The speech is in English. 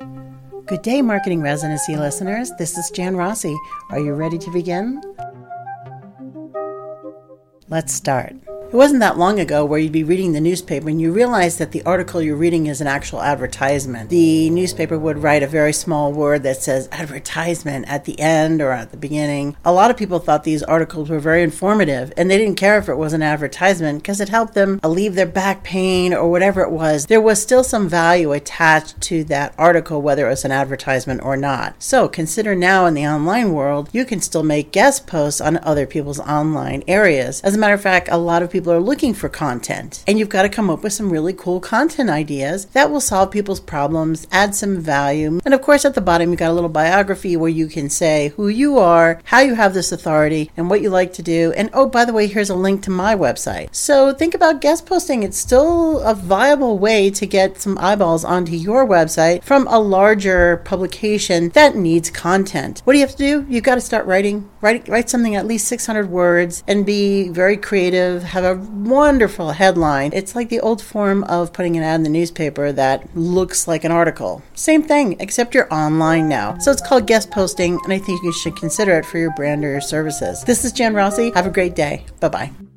Good day, Marketing Residency listeners. This is Jan Rossi. Are you ready to begin? Let's start. It wasn't that long ago where you'd be reading the newspaper and you realize that the article you're reading is an actual advertisement. The newspaper would write a very small word that says advertisement at the end or at the beginning. A lot of people thought these articles were very informative and they didn't care if it was an advertisement because it helped them alleviate their back pain or whatever it was. There was still some value attached to that article, whether it was an advertisement or not. So consider now in the online world, you can still make guest posts on other people's online areas. As a matter of fact, a lot of people people are looking for content. And you've got to come up with some really cool content ideas that will solve people's problems, add some value. And of course, at the bottom, you've got a little biography where you can say who you are, how you have this authority, and what you like to do. And oh, by the way, here's a link to my website. So think about guest posting. It's still a viable way to get some eyeballs onto your website from a larger publication that needs content. What do you have to do? You've got to start writing. Write, write something at least 600 words and be very creative, have a a wonderful headline. It's like the old form of putting an ad in the newspaper that looks like an article. Same thing, except you're online now. So it's called guest posting, and I think you should consider it for your brand or your services. This is Jan Rossi. Have a great day. Bye bye.